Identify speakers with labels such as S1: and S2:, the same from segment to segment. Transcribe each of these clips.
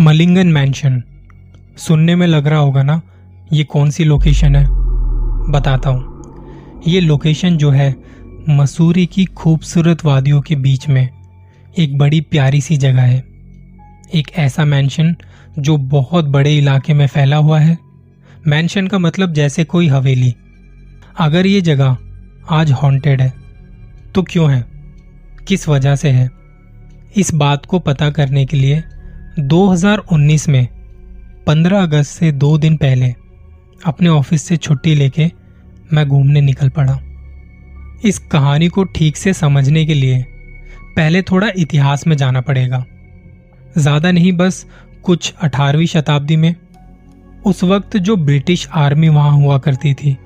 S1: मलिंगन mention सुनने में लग रहा होगा ना, ये कौन सी लोकेशन है? बताता हूँ। ये लोकेशन जो है, मसूरी की खूबसूरत वादियों के बीच में, एक बड़ी प्यारी सी जगह है। एक ऐसा मैंशन जो बहुत बड़े इलाके में फैला हुआ है। मैंशन का मतलब जैसे कोई हवेली। अगर ये जगह आज हॉन्टेड है तो क्यों है? किस वजह से है? इस बात को पता करने के लिए 2019 में 15 अगस्त से दो दिन पहले, अपने ऑफ़िस से छुट्टी लेके मैं घूमने निकल पड़ा। इस कहानी को ठीक से समझने के लिए पहले थोड़ा इतिहास में जाना पड़ेगा। ज़्यादा नहीं, बस कुछ 18वीं शताब्दी में। उस वक्त जो ब्रिटिश आर्मी वहाँ हुआ करती थी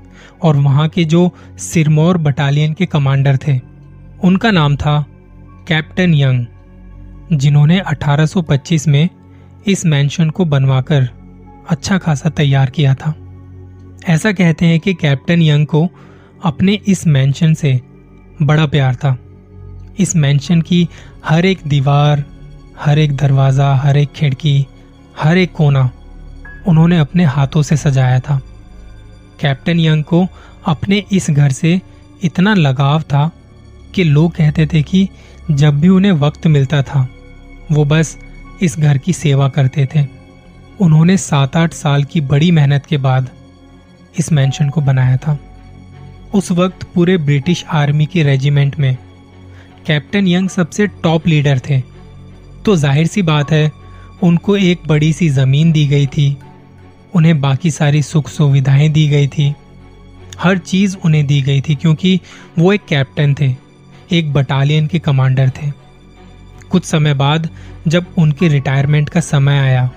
S1: और वहाँ के जो सिरमौर बटालियन के कमांडर थे, उनका नाम था कैप्टन यंग। जिन्होंने 1825 में इस मैंशन को बनवाकर अच्छा खासा तैयार किया था। ऐसा कहते हैं कि कैप्टन यंग को अपने इस मैंशन से बड़ा प्यार था। इस मैंशन की हर एक दीवार, हर एक दरवाज़ा, हर एक खिड़की, हर एक कोना उन्होंने अपने हाथों से सजाया था। कैप्टन यंग को अपने इस घर से इतना लगाव था कि लोग कहते थे कि जब भी उन्हें वक्त मिलता था वो बस इस घर की सेवा करते थे। उन्होंने सात आठ साल की बड़ी मेहनत के बाद इस मैंशन को बनाया था। उस वक्त पूरे ब्रिटिश आर्मी के रेजिमेंट में कैप्टन यंग सबसे टॉप लीडर थे। तो ज़ाहिर सी बात है, उनको एक बड़ी सी ज़मीन दी गई थी। उन्हें बाकी सारी सुख सुविधाएँ दी गई थी। हर चीज़ उन्हें दी गई थी क्योंकि वो एक कैप्टन थे, एक बटालियन के कमांडर थे। कुछ समय बाद जब उनके रिटायरमेंट का समय आया,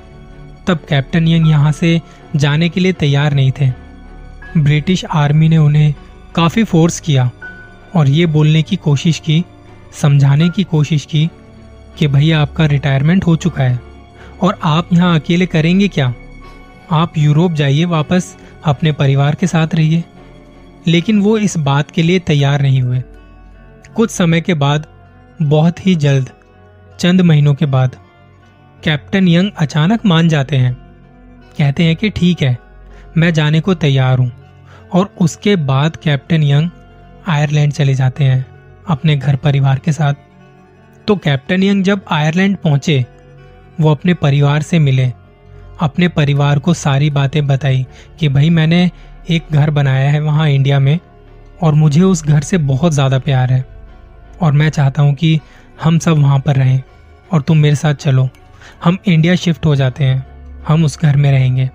S1: तब कैप्टन यंग यहाँ से जाने के लिए तैयार नहीं थे। ब्रिटिश आर्मी ने उन्हें काफ़ी फोर्स किया और ये बोलने की कोशिश की, समझाने की कोशिश की कि भैया आपका रिटायरमेंट हो चुका है और आप यहाँ अकेले करेंगे क्या? आप यूरोप जाइए, वापस अपने परिवार के साथ रहिए। लेकिन वो इस बात के लिए तैयार नहीं हुए। कुछ समय के बाद बहुत ही जल्द चंद महीनों के बाद, कैप्टन यंग अचानक मान जाते हैं। कहते हैं कि ठीक है, मैं जाने को तैयार हूँ, और उसके बाद कैप्टन यंग आयरलैंड चले जाते हैं, अपने घर परिवार के साथ। तो कैप्टन यंग जब आयरलैंड पहुँचे, वो अपने परिवार से मिले, अपने परिवार को सारी बातें बताई कि भाई मैंने एक घर बनाया है वहाँ इंडिया में, और मुझे उस घर से बहुत ज़्यादा प्यार है, और मैं चाहता हूँ कि हम सब वहाँ पर रहें और तुम मेरे साथ चलो। हम इंडिया शिफ्ट हो जाते हैं। हम उस घर में रहेंगे।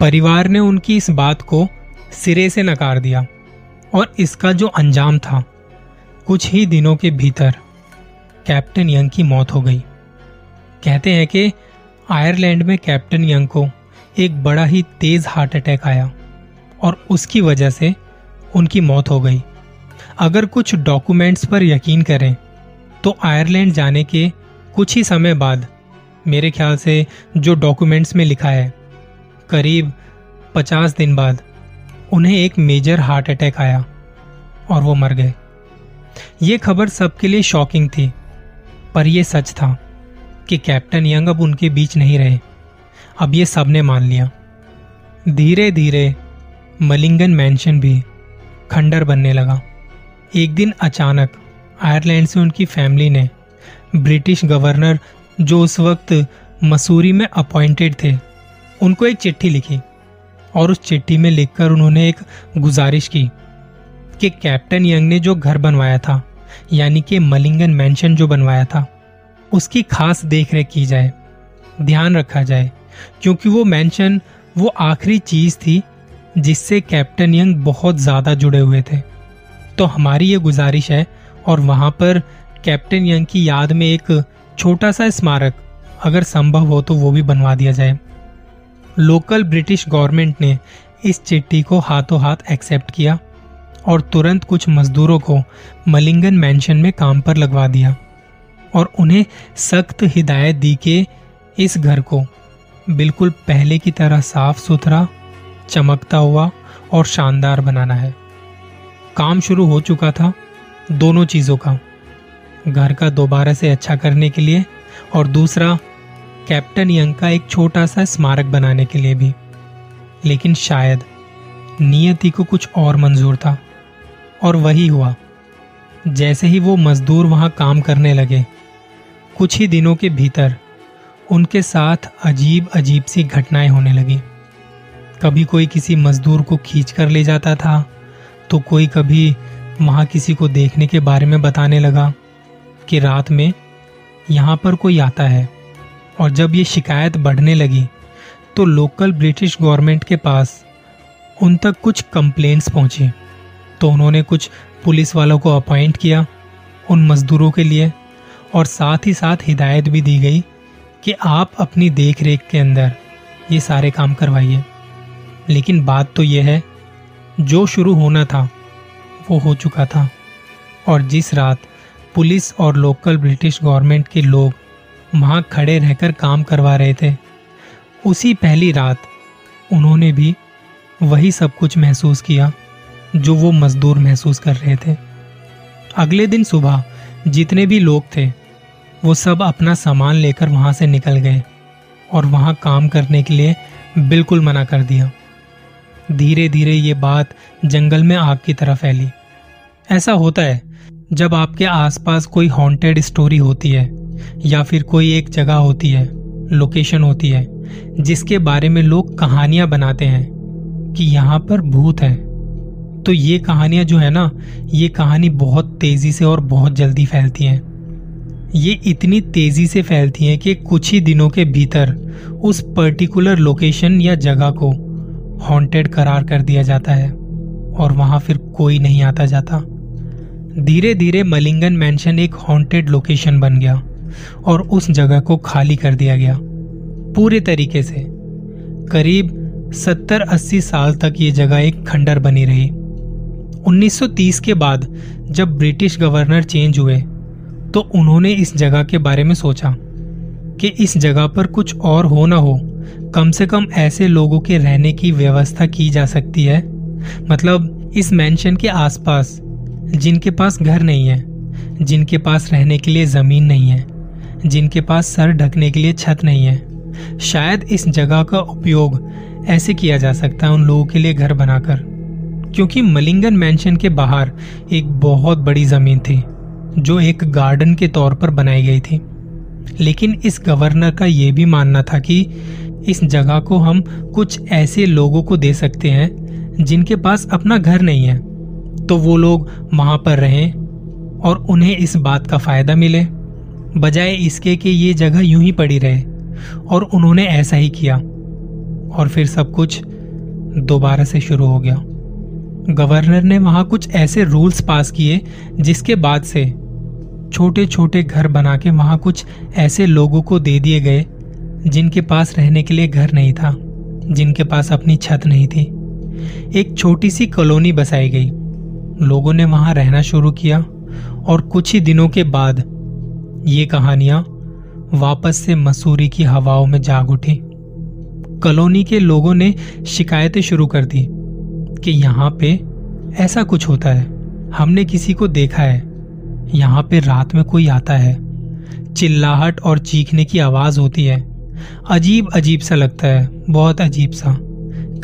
S1: परिवार ने उनकी इस बात को सिरे से नकार दिया और इसका जो अंजाम था, कुछ ही दिनों के भीतर कैप्टन यंग की मौत हो गई। कहते हैं कि आयरलैंड में कैप्टन यंग को एक बड़ा ही तेज हार्ट अटैक आया और उसकी वजह से उनकी मौत हो गई। अगर कुछ डॉक्यूमेंट्स पर यकीन करें तो आयरलैंड जाने के कुछ ही समय बाद मेरे ख्याल से जो डॉक्यूमेंट्स में लिखा है, करीब पचास दिन बाद, उन्हें एक मेजर हार्ट अटैक आया और वो मर गए। ये खबर सबके लिए शॉकिंग थी, पर यह सच था कि कैप्टन यंग अब उनके बीच नहीं रहे। अब ये सबने मान लिया। धीरे धीरे मलिंगन मैंशन भी खंडर बनने लगा। एक दिन अचानक आयरलैंड से उनकी फैमिली ने ब्रिटिश गवर्नर जो उस वक्त मसूरी में अपॉइंटेड थे, उनको एक चिट्ठी लिखी और उस चिट्ठी में लिखकर उन्होंने एक गुजारिश की कि कैप्टन यंग ने जो घर बनवाया था, यानी कि मलिंगन मैंशन जो बनवाया था, उसकी खास देखरेख की जाए, ध्यान रखा जाए, क्योंकि वो मैंशन वो आखिरी चीज़ थी जिससे कैप्टन यंग बहुत ज़्यादा जुड़े हुए थे। तो हमारी ये गुजारिश है और वहाँ पर कैप्टन यंग की याद में एक छोटा सा स्मारक, अगर संभव हो तो वो भी बनवा दिया जाए। लोकल ब्रिटिश गवर्नमेंट ने इस चिट्ठी को हाथों हाथ एक्सेप्ट किया और तुरंत कुछ मजदूरों को मलिंगन मैंशन में काम पर लगवा दिया और उन्हें सख्त हिदायत दी कि इस घर को बिल्कुल पहले की तरह साफ़ सुथरा, चमकता हुआ और शानदार बनाना है। काम शुरू हो चुका था। दोनों चीज़ों का। घर का दोबारा से अच्छा करने के लिए और दूसरा, कैप्टन यंग का एक छोटा सा स्मारक बनाने के लिए भी। लेकिन शायद नियति को कुछ और मंजूर था। और वही हुआ। जैसे ही वो मजदूर वहाँ काम करने लगे, कुछ ही दिनों के भीतर उनके साथ अजीब अजीब सी घटनाएँ होने लगी। कभी कोई किसी मजदूर को खींच कर ले जाता था तो कोई कभी वहाँ किसी को देखने के बारे में बताने लगा कि रात में यहाँ पर कोई आता है और जब ये शिकायत बढ़ने लगी तो लोकल ब्रिटिश गवर्नमेंट के पास उन तक कुछ कंप्लेंट्स पहुँची। तो उन्होंने कुछ पुलिस वालों को अपॉइंट किया उन मजदूरों के लिए और साथ ही साथ हिदायत भी दी गई कि आप अपनी देख रेख के अंदर ये सारे काम करवाइए। लेकिन बात तो यह है, जो शुरू होना था वो हो चुका था। और जिस रात पुलिस और लोकल ब्रिटिश गवर्नमेंट के लोग वहाँ खड़े रहकर काम करवा रहे थे, उसी पहली रात उन्होंने भी वही सब कुछ महसूस किया जो वो मजदूर महसूस कर रहे थे। अगले दिन सुबह जितने भी लोग थे, वो सब अपना सामान लेकर वहाँ से निकल गए और वहाँ काम करने के लिए बिल्कुल मना कर दिया। धीरे धीरे ये बात जंगल में आग की तरह फैली। ऐसा होता है जब आपके आसपास कोई हॉन्टेड स्टोरी होती है, या फिर कोई एक जगह होती है लोकेशन होती है, जिसके बारे में लोग कहानियाँ बनाते हैं कि यहाँ पर भूत है। तो ये कहानियाँ जो है ना, ये कहानी बहुत तेज़ी से और बहुत जल्दी फैलती हैं। ये इतनी तेज़ी से फैलती हैं कि कुछ ही दिनों के भीतर उस पर्टिकुलर लोकेशन या जगह को हॉन्टेड करार कर दिया जाता है और वहाँ फिर कोई नहीं आता जाता। धीरे धीरे मलिंगन मैंशन एक हॉन्टेड लोकेशन बन गया और उस जगह को खाली कर दिया गया। पूरे तरीके से, करीब 70-80 साल तक ये जगह एक खंडर बनी रही। 1930 के बाद जब ब्रिटिश गवर्नर चेंज हुए तो उन्होंने इस जगह के बारे में सोचा कि इस जगह पर कुछ और हो ना हो। कम से कम ऐसे लोगों के रहने की व्यवस्था की जा सकती है। मतलब इस मेंशन के आसपास, जिनके पास घर नहीं है, जिनके पास रहने के लिए ज़मीन नहीं है, जिनके पास सर ढकने के लिए छत नहीं है, शायद इस जगह का उपयोग ऐसे किया जा सकता है उन लोगों के लिए घर बनाकर। क्योंकि मलिंगन मैंशन के बाहर एक बहुत बड़ी ज़मीन थी, जो एक गार्डन के तौर पर बनाई गई थी। लेकिन इस गवर्नर का यह भी मानना था कि इस जगह को हम कुछ ऐसे लोगों को दे सकते हैं, जिनके पास अपना घर नहीं है। तो वो लोग वहाँ पर रहें और उन्हें इस बात का फ़ायदा मिले। बजाय इसके कि ये जगह यूँ ही पड़ी रहे, और उन्होंने ऐसा ही किया। और फिर सब कुछ दोबारा से शुरू हो गया। गवर्नर ने वहाँ कुछ ऐसे रूल्स पास किए, जिसके बाद से छोटे छोटे घर बना के वहाँ कुछ ऐसे लोगों को दे दिए गए जिनके पास रहने के लिए घर नहीं था, जिनके पास अपनी छत नहीं थी। एक छोटी सी कॉलोनी बसाई गई। लोगों ने वहाँ रहना शुरू किया और कुछ ही दिनों के बाद ये कहानियाँ वापस से मसूरी की हवाओं में जाग उठी। कॉलोनी के लोगों ने शिकायतें शुरू कर दी कि यहाँ पे ऐसा कुछ होता है, हमने किसी को देखा है। यहाँ पे रात में कोई आता है, चिल्लाहट और चीखने की आवाज़ होती है। अजीब अजीब सा लगता है, बहुत अजीब सा।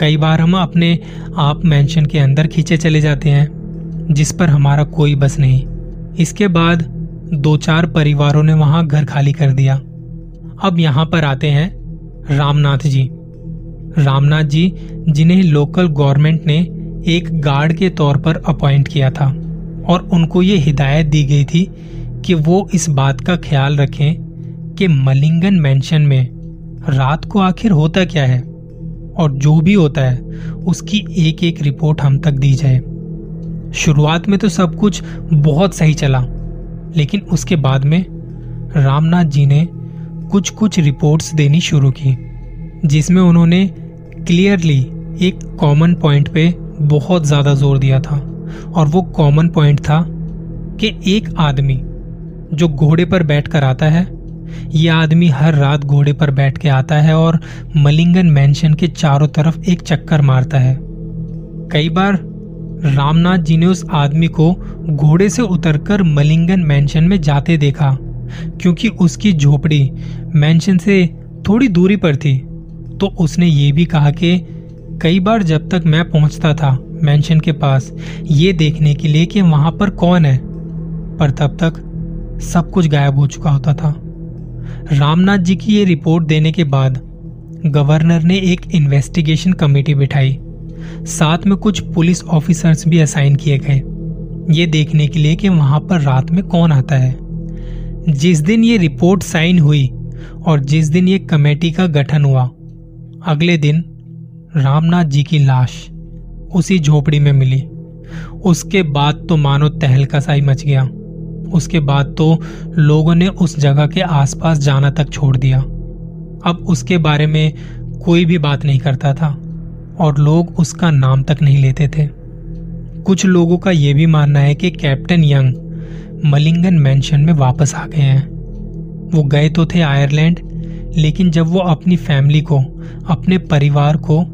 S1: कई बार हम अपने आप मेंशन के अंदर खींचे चले जाते हैं, जिस पर हमारा कोई बस नहीं। इसके बाद दो चार परिवारों ने वहाँ घर खाली कर दिया। अब यहाँ पर आते हैं रामनाथ जी। रामनाथ जी, जिन्हें लोकल गवर्नमेंट ने एक गार्ड के तौर पर अपॉइंट किया था, और उनको ये हिदायत दी गई थी कि वो इस बात का ख्याल रखें कि मलिंगन मेंशन में रात को आखिर होता क्या है? और जो भी होता है, उसकी एक एक रिपोर्ट हम तक दी जाए। शुरुआत में तो सब कुछ बहुत सही चला, लेकिन उसके बाद में रामनाथ जी ने कुछ कुछ रिपोर्ट्स देनी शुरू की, जिसमें उन्होंने क्लियरली एक कॉमन पॉइंट पे बहुत ज़्यादा ज़ोर दिया था। और वो कॉमन पॉइंट था कि एक आदमी जो घोड़े पर बैठकर आता है ये आदमी हर रात घोड़े पर बैठ के आता है और मलिंगन मैंशन के चारों तरफ़ एक चक्कर मारता है। कई बार रामनाथ जी ने उस आदमी को घोड़े से उतरकर मलिंगन मैंशन में जाते देखा, क्योंकि उसकी झोपड़ी मैंशन से थोड़ी दूरी पर थी। तो उसने ये भी कहा कि कई बार जब तक मैं पहुँचता था मेंशन के पास, ये देखने के लिए कि वहाँ पर कौन है, पर तब तक सब कुछ गायब हो चुका होता था। रामनाथ जी की ये रिपोर्ट देने के बाद गवर्नर ने एक इन्वेस्टिगेशन कमेटी बिठाई। साथ में कुछ पुलिस ऑफिसर्स भी असाइन किए गए। ये देखने के लिए कि वहाँ पर रात में कौन आता है। जिस दिन ये रिपोर्ट साइन हुई और जिस दिन ये कमेटी का गठन हुआ, अगले दिन रामनाथ जी की लाश उसी झोपड़ी में मिली। उसके बाद तो मानो तहलका सा ही मच गया। उसके बाद तो लोगों ने उस जगह के आसपास जाना तक छोड़ दिया। अब उसके बारे में कोई भी बात नहीं करता था और लोग उसका नाम तक नहीं लेते थे। कुछ लोगों का यह भी मानना है कि कैप्टन यंग मलिंगन मैंशन में वापस आ गए हैं। वो गए तो थे आयरलैंड, लेकिन जब वो अपनी फैमिली को, अपने परिवार को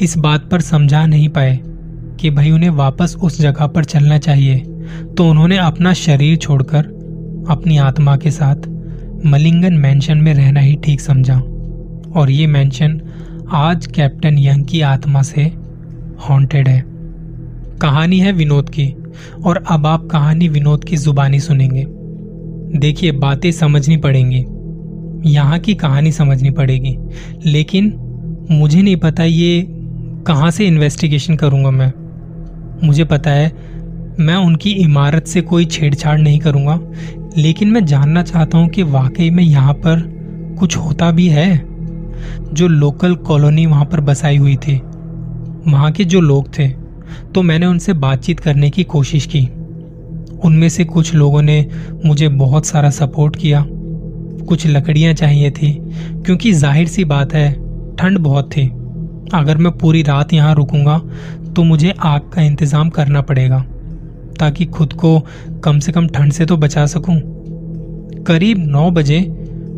S1: इस बात पर समझा नहीं पाए कि भाई उन्हें वापस उस जगह पर चलना चाहिए तो उन्होंने अपना शरीर छोड़कर अपनी आत्मा के साथ मलिंगन मैंशन में रहना ही ठीक समझा। और ये मैंशन आज कैप्टन यंग की आत्मा से हॉन्टेड है। कहानी है विनोद की, और अब आप कहानी विनोद की जुबानी सुनेंगे। देखिए, बातें समझनी पड़ेंगी। यहाँ की कहानी समझनी पड़ेगी। लेकिन मुझे नहीं पता ये कहाँ से इन्वेस्टिगेशन करूँगा मैं। मुझे पता है मैं उनकी इमारत से कोई छेड़छाड़ नहीं करूँगा, लेकिन मैं जानना चाहता हूँ कि वाकई में यहाँ पर कुछ होता भी है। जो लोकल कॉलोनी वहाँ पर बसाई हुई थी, वहाँ के जो लोग थे तो मैंने उनसे बातचीत करने की कोशिश की। उनमें से कुछ लोगों ने मुझे बहुत सारा सपोर्ट किया। कुछ लकड़ियाँ चाहिए थी, क्योंकि ज़ाहिर सी बात है, ठंड बहुत थी। अगर मैं पूरी रात यहाँ रुकूँगा तो मुझे आग का इंतज़ाम करना पड़ेगा। ताकि खुद को कम से कम ठंड से तो बचा सकूँ। करीब नौ बजे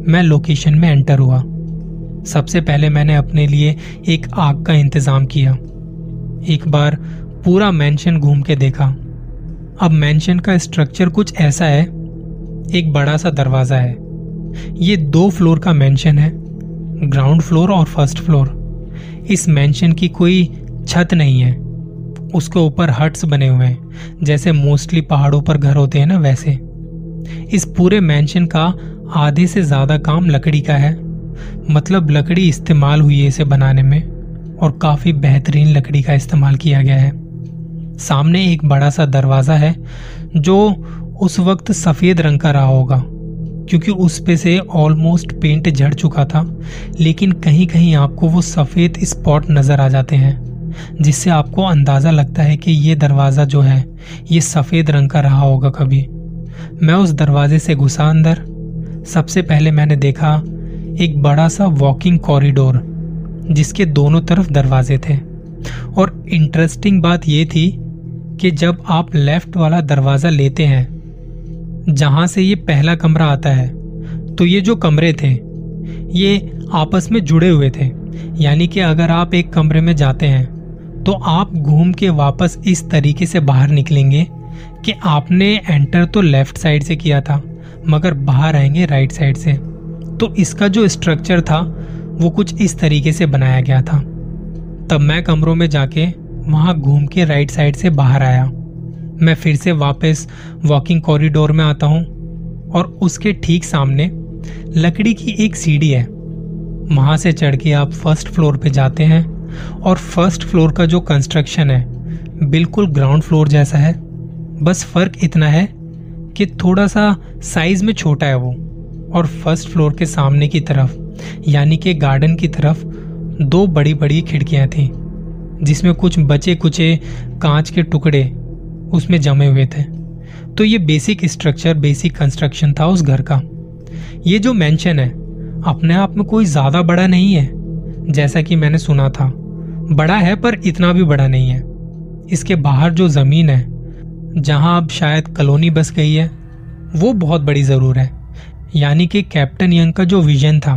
S1: मैं लोकेशन में एंटर हुआ। सबसे पहले मैंने अपने लिए एक आग का इंतज़ाम किया। एक बार पूरा मेंशन घूम के देखा। अब मेंशन का स्ट्रक्चर कुछ ऐसा है, एक बड़ा सा दरवाज़ा है। ये दो फ्लोर का मेंशन है ग्राउंड फ्लोर और फ़र्स्ट फ्लोर इस मेंशन की कोई छत नहीं है। उसके ऊपर हट्स बने हुए हैं, जैसे मोस्टली पहाड़ों पर घर होते हैं ना वैसे। इस पूरे मेंशन का आधे से ज़्यादा काम लकड़ी का है। मतलब लकड़ी इस्तेमाल हुई है इसे बनाने में, और काफ़ी बेहतरीन लकड़ी का इस्तेमाल किया गया है। सामने एक बड़ा सा दरवाज़ा है, जो उस वक्त सफ़ेद रंग का रहा होगा, क्योंकि उस पे से ऑलमोस्ट पेंट झड़ चुका था, लेकिन कहीं कहीं आपको वो सफ़ेद स्पॉट नज़र आ जाते हैं। जिससे आपको अंदाज़ा लगता है कि ये दरवाज़ा जो है, ये सफ़ेद रंग का रहा होगा कभी। मैं उस दरवाजे से घुसा अंदर। सबसे पहले मैंने देखा एक बड़ा सा वॉकिंग कॉरिडोर जिसके दोनों तरफ़ दरवाजे थे। और इंटरेस्टिंग बात यह थी कि जब आप लेफ़्ट वाला दरवाज़ा लेते हैं, जहाँ से ये पहला कमरा आता है तो ये जो कमरे थे, ये आपस में जुड़े हुए थे। यानी कि अगर आप एक कमरे में जाते हैं तो आप घूम के वापस इस तरीके से बाहर निकलेंगे कि आपने एंटर तो लेफ़्ट साइड से किया था, मगर बाहर आएँगे राइट साइड से। तो इसका जो स्ट्रक्चर था, वो कुछ इस तरीके से बनाया गया था। तब मैं कमरों में जाके वहाँ घूम के राइट साइड से बाहर आया। मैं फिर से वापस वॉकिंग कॉरिडोर में आता हूँ और उसके ठीक सामने लकड़ी की एक सीढ़ी है। वहाँ से चढ़ के आप फ़र्स्ट फ्लोर पे जाते हैं। और फ़र्स्ट फ्लोर का जो कंस्ट्रक्शन है, बिल्कुल ग्राउंड फ्लोर जैसा है। बस फ़र्क इतना है कि थोड़ा सा साइज़ में छोटा है वो। और फ़र्स्ट फ्लोर के सामने की तरफ़, यानी कि गार्डन की तरफ़, दो बड़ी बड़ी खिड़कियाँ थी, जिसमें कुछ बचे कुचे कांच के टुकड़े उसमें जमे हुए थे। तो ये बेसिक स्ट्रक्चर बेसिक कंस्ट्रक्शन था उस घर का। ये जो मेंशन है, अपने आप में कोई ज़्यादा बड़ा नहीं है, जैसा कि मैंने सुना था। बड़ा है पर इतना भी बड़ा नहीं है। इसके बाहर जो ज़मीन है, जहाँ अब शायद कॉलोनी बस गई है, वो बहुत बड़ी ज़रूर है। यानी कि कैप्टन यंग का जो विजन था,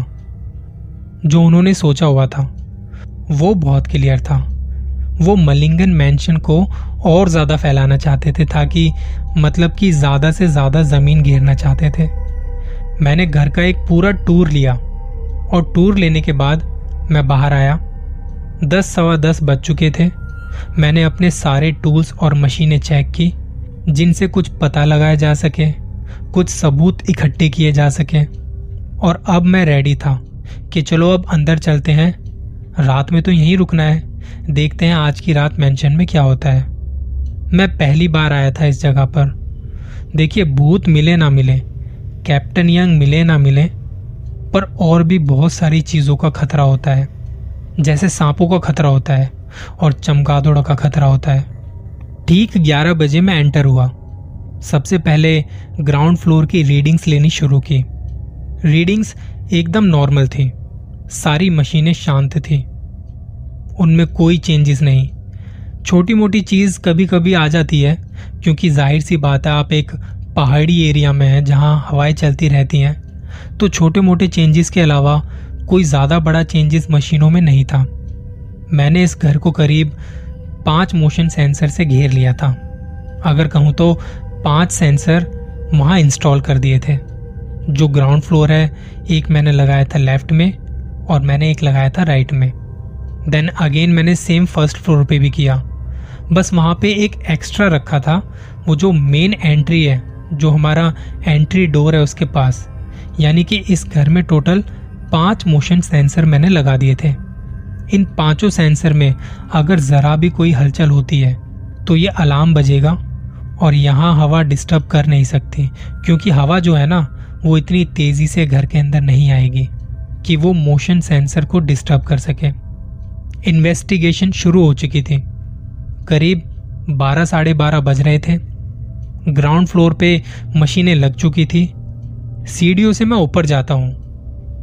S1: जो उन्होंने सोचा हुआ था, वो बहुत क्लियर था। वो मलिंगन मैंशन को और ज़्यादा फैलाना चाहते थे ताकि मतलब कि ज़्यादा से ज़्यादा ज़मीन घेरना चाहते थे। मैंने घर का एक पूरा टूर लिया और टूर लेने के बाद मैं बाहर आया। दस सवा दस बज चुके थे। मैंने अपने सारे टूल्स और मशीनें चेक की, जिनसे कुछ पता लगाया जा सके, कुछ सबूत इकट्ठे किए जा सके। और अब मैं रेडी था कि चलो अब अंदर चलते हैं। रात में तो यहीं रुकना है। देखते हैं आज की रात मेंशन में क्या होता है। मैं पहली बार आया था इस जगह पर। देखिए, भूत मिले ना मिले कैप्टन यंग मिले ना मिले, पर और भी बहुत सारी चीज़ों का खतरा होता है। जैसे सांपों का खतरा होता है और चमगादड़ों का खतरा होता है। ठीक 11 बजे मैं एंटर हुआ। सबसे पहले ग्राउंड फ्लोर की रीडिंग्स लेनी शुरू की। रीडिंग्स एकदम नॉर्मल थी। सारी मशीनें शांत थी। उनमें कोई चेंजेस नहीं। छोटी मोटी चीज़ कभी कभी आ जाती है, क्योंकि ज़ाहिर सी बात है, आप एक पहाड़ी एरिया में हैं जहाँ हवाएँ चलती रहती हैं। तो छोटे मोटे चेंजेस के अलावा कोई ज़्यादा बड़ा चेंजेस मशीनों में नहीं था। मैंने इस घर को करीब पाँच मोशन सेंसर से घेर लिया था। अगर कहूँ तो पाँच सेंसर वहाँ इंस्टॉल कर दिए थे। जो ग्राउंड फ्लोर है, एक मैंने लगाया था लेफ़्ट में और मैंने एक लगाया था राइट में। देन अगेन मैंने सेम फ़र्स्ट फ्लोर पे भी किया। बस वहाँ पे एक एक्स्ट्रा रखा था, वो जो मेन एंट्री है, जो हमारा एंट्री डोर है उसके पास। यानी कि इस घर में टोटल पाँच मोशन सेंसर मैंने लगा दिए थे। इन पाँचों सेंसर में अगर जरा भी कोई हलचल होती है तो ये अलार्म बजेगा और यहाँ हवा डिस्टर्ब कर नहीं सकती, क्योंकि हवा जो है ना, वो इतनी तेज़ी से घर के अंदर नहीं आएगी कि वो मोशन सेंसर को डिस्टर्ब कर सके। इन्वेस्टिगेशन शुरू हो चुकी थी। करीब बारह, साढ़े बारह बज रहे थे। ग्राउंड फ्लोर पे मशीनें लग चुकी थी। सीढ़ियों से मैं ऊपर जाता हूँ।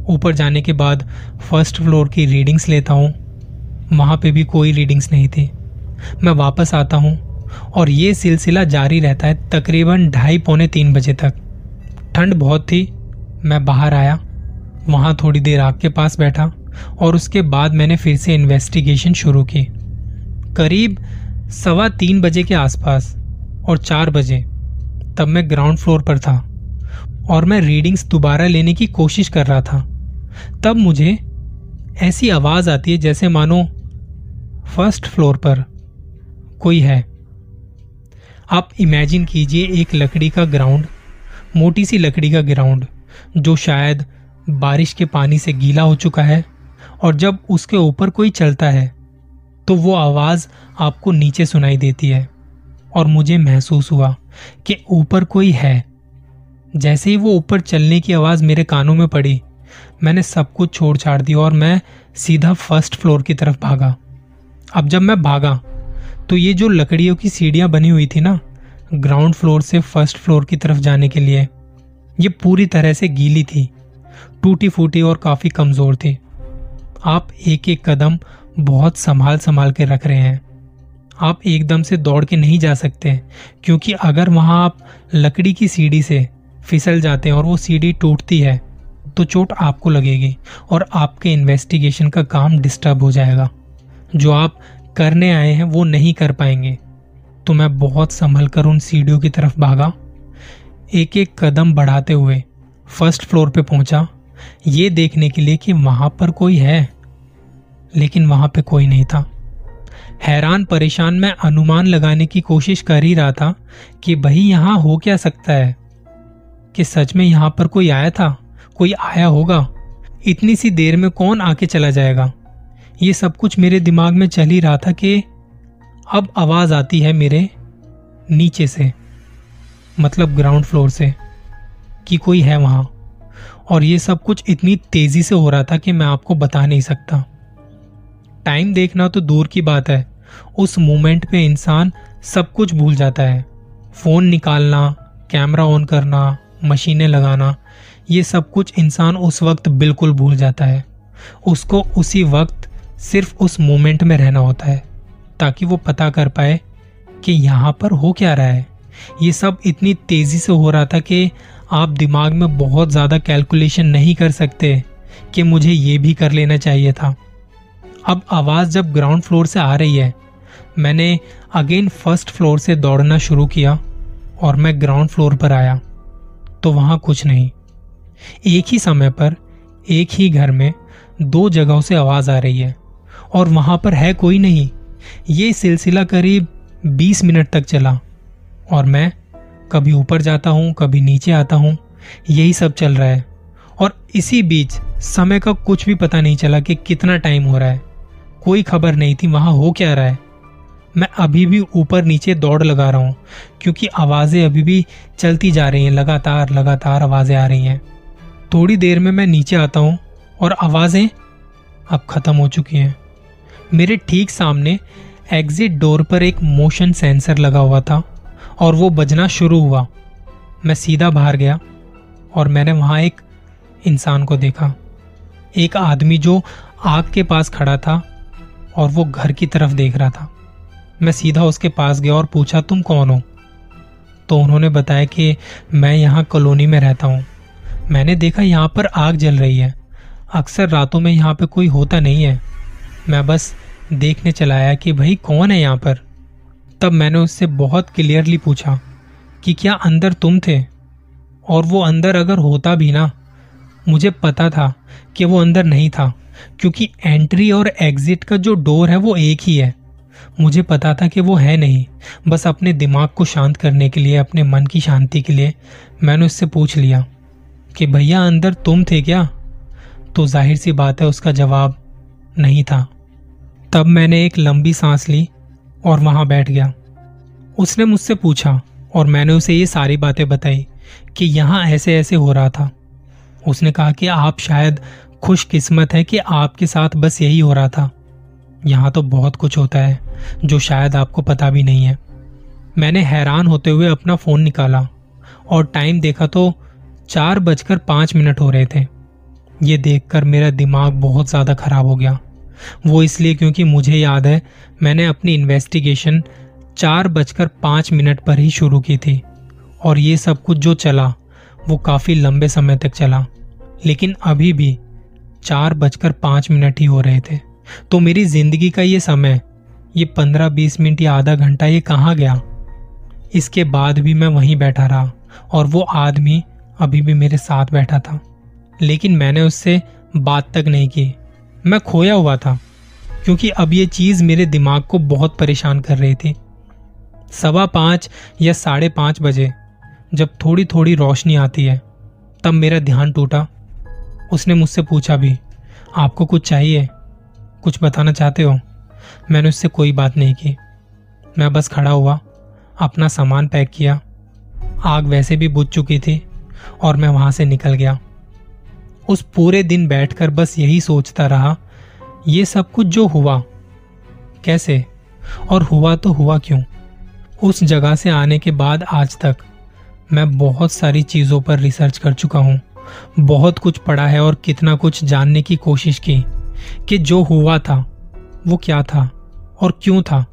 S1: ऊपर जाने के बाद फ़र्स्ट फ्लोर की रीडिंग्स लेता हूँ। वहाँ पे भी कोई रीडिंग्स नहीं थी। मैं वापस आता हूँ और ये सिलसिला जारी रहता है तकरीबन ढाई पौने तीन बजे तक। ठंड बहुत थी, मैं बाहर आया। वहाँ थोड़ी देर आग के पास बैठा और उसके बाद मैंने फिर से इन्वेस्टिगेशन शुरू की। करीब सवा तीन बजे के आसपास और चार बजे तब मैं ग्राउंड फ्लोर पर था और मैं रीडिंग्स दोबारा लेने की कोशिश कर रहा था। तब मुझे ऐसी आवाज़ आती है जैसे मानो फ़र्स्ट फ्लोर पर कोई है। आप इमेजिन कीजिए एक लकड़ी का ग्राउंड, मोटी सी लकड़ी का ग्राउंड, जो शायद बारिश के पानी से गीला हो चुका है और जब उसके ऊपर कोई चलता है तो वो आवाज़ आपको नीचे सुनाई देती है और मुझे महसूस हुआ कि ऊपर कोई है। जैसे ही वो ऊपर चलने की आवाज़ मेरे कानों में पड़ी मैंने सब कुछ छोड़ छाड़ दिया और मैं सीधा फ़र्स्ट फ्लोर की तरफ़ भागा। अब जब मैं भागा तो ये जो लकड़ियों की सीढ़ियाँ बनी हुई थी ना ग्राउंड फ्लोर से फ़र्स्ट फ्लोर की तरफ़ जाने के लिए, ये पूरी तरह से गीली थी टूटी फूटी और काफ़ी कमज़ोर थी। आप एक एक कदम बहुत संभाल संभाल के रख रहे हैं। आप एकदम से दौड़ के नहीं जा सकते, क्योंकि अगर वहाँ आप लकड़ी की सीढ़ी से फिसल जाते हैं और वो सीढ़ी टूटती है तो चोट आपको लगेगी और आपके इन्वेस्टिगेशन का काम डिस्टर्ब हो जाएगा। जो आप करने आए हैं, वो नहीं कर पाएँगे। तो मैं बहुत संभल कर उन सीढ़ियों की तरफ़ भागा। एक एक कदम बढ़ाते हुए फ़र्स्ट फ्लोर पे पहुँचा। ये देखने के लिए कि वहाँ पर कोई है, लेकिन वहाँ पे कोई नहीं था। हैरान, परेशान, मैं अनुमान लगाने की कोशिश कर ही रहा था कि भाई यहाँ हो क्या सकता है? कि सच में यहाँ पर कोई आया था? कोई आया होगा? इतनी सी देर में कौन आके चला जाएगा? ये सब कुछ मेरे दिमाग में चल ही रहा था कि अब आवाज़ आती है मेरे नीचे से मतलब ग्राउंड फ्लोर से, कि कोई है वहाँ। और ये सब कुछ इतनी तेज़ी से हो रहा था कि मैं आपको बता नहीं सकता। टाइम देखना तो दूर की बात है। उस मोमेंट पे इंसान सब कुछ भूल जाता है। फ़ोन निकालना, कैमरा ऑन करना, मशीनें लगाना ये सब कुछ इंसान उस वक्त बिल्कुल भूल जाता है। उसको उसी वक्त सिर्फ़ उस मोमेंट में रहना होता है, ताकि वो पता कर पाए कि यहाँ पर हो क्या रहा है। ये सब इतनी तेज़ी से हो रहा था कि आप दिमाग में बहुत ज़्यादा कैलकुलेशन नहीं कर सकते कि मुझे ये भी कर लेना चाहिए था। अब आवाज़ जब ग्राउंड फ्लोर से आ रही है, मैंने अगेन फ़र्स्ट फ्लोर से दौड़ना शुरू किया और मैं ग्राउंड फ्लोर पर आया तो वहाँ कुछ नहीं। एक ही समय पर, एक ही घर में दो जगहों से आवाज़ आ रही है और वहाँ पर है कोई नहीं। ये सिलसिला करीब 20 मिनट तक चला और मैं कभी ऊपर जाता हूँ, कभी नीचे आता हूँ, यही सब चल रहा है। और इसी बीच समय का कुछ भी पता नहीं चला कि कितना टाइम हो रहा है। कोई खबर नहीं थी वहाँ हो क्या रहा है। मैं अभी भी ऊपर नीचे दौड़ लगा रहा हूँ, क्योंकि आवाज़ें अभी भी चलती जा रही हैं, लगातार लगातार आवाज़ें आ रही हैं। थोड़ी देर में मैं नीचे आता हूँ और आवाज़ें अब खत्म हो चुकी हैं। मेरे ठीक सामने एग्जिट डोर पर एक मोशन सेंसर लगा हुआ था और वो बजना शुरू हुआ। मैं सीधा बाहर गया और मैंने वहाँ एक इंसान को देखा। एक आदमी जो आग के पास खड़ा था और वो घर की तरफ़ देख रहा था। मैं सीधा उसके पास गया और पूछा, तुम कौन हो? तो उन्होंने बताया कि मैं यहाँ कॉलोनी में रहता हूँ। मैंने देखा यहाँ पर आग जल रही है। अक्सर रातों में यहाँ पर कोई होता नहीं है। मैं बस देखने चला आया कि भाई कौन है यहाँ पर। तब मैंने उससे बहुत क्लियरली पूछा कि क्या अंदर तुम थे? और वो अंदर अगर होता भी ना, मुझे पता था कि वो अंदर नहीं था, क्योंकि एंट्री और एग्जिट का जो डोर है वो एक ही है। मुझे पता था कि वो है नहीं। बस अपने दिमाग को शांत करने के लिए, अपने मन की शांति के लिए मैंने उससे पूछ लिया। कि भैया अंदर तुम थे क्या? तो ज़ाहिर सी बात है उसका जवाब नहीं था। तब मैंने एक लंबी सांस ली और वहाँ बैठ गया। उसने मुझसे पूछा और मैंने उसे ये सारी बातें बताई कि यहाँ ऐसे ऐसे हो रहा था। उसने कहा कि आप शायद खुशकिस्मत है कि आपके साथ बस यही हो रहा था। यहाँ तो बहुत कुछ होता है जो शायद आपको पता भी नहीं है। मैंने हैरान होते हुए अपना फ़ोन निकाला और टाइम देखा तो चार बजकर पाँच मिनट हो रहे थे। ये देखकर मेरा दिमाग बहुत ज़्यादा खराब हो गया। वो इसलिए क्योंकि मुझे याद है, मैंने अपनी इन्वेस्टिगेशन चार बजकर पाँच मिनट पर ही शुरू की थी। और ये सब कुछ जो चला, वो काफ़ी लंबे समय तक चला। लेकिन अभी भी चार बजकर पाँच मिनट ही हो रहे थे। तो मेरी ज़िंदगी का ये समय, ये पंद्रह बीस मिनट या आधा घंटा ये कहाँ गया? इसके बाद भी मैं वहीं बैठा रहा और वो आदमी अभी भी मेरे साथ बैठा था, लेकिन मैंने उससे बात तक नहीं की। मैं खोया हुआ था, क्योंकि अब ये चीज़ मेरे दिमाग को बहुत परेशान कर रही थी। सवा पाँच या साढ़े पाँच बजे, जब थोड़ी थोड़ी रोशनी आती है, तब मेरा ध्यान टूटा। उसने मुझसे पूछा भी, आपको कुछ चाहिए? कुछ बताना चाहते हो? मैंने उससे कोई बात नहीं की। मैं बस खड़ा हुआ, अपना सामान पैक किया। आग वैसे भी बुझ चुकी थी और मैं वहाँ से निकल गया। उस पूरे दिन बैठकर बस यही सोचता रहा, ये सब कुछ जो हुआ, कैसे? और हुआ तो हुआ क्यों? उस जगह से आने के बाद आज तक मैं बहुत सारी चीज़ों पर रिसर्च कर चुका हूँ। बहुत कुछ पढ़ा है और कितना कुछ जानने की कोशिश की कि जो हुआ था, वो क्या था और क्यों था।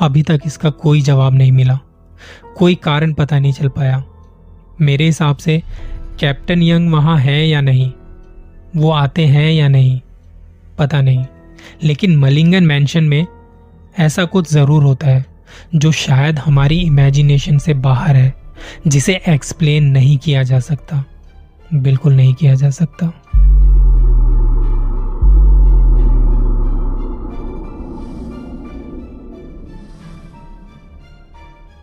S1: अभी तक इसका कोई जवाब नहीं मिला। कोई कारण पता नहीं चल पाया। मेरे हिसाब से कैप्टन यंग वहाँ है या नहीं? वो आते हैं या नहीं? पता नहीं। लेकिन मलिंगन मैंशन में ऐसा कुछ ज़रूर होता है, जो शायद हमारी इमेजिनेशन से बाहर है, जिसे एक्सप्लेन नहीं किया जा सकता। बिल्कुल नहीं किया जा सकता।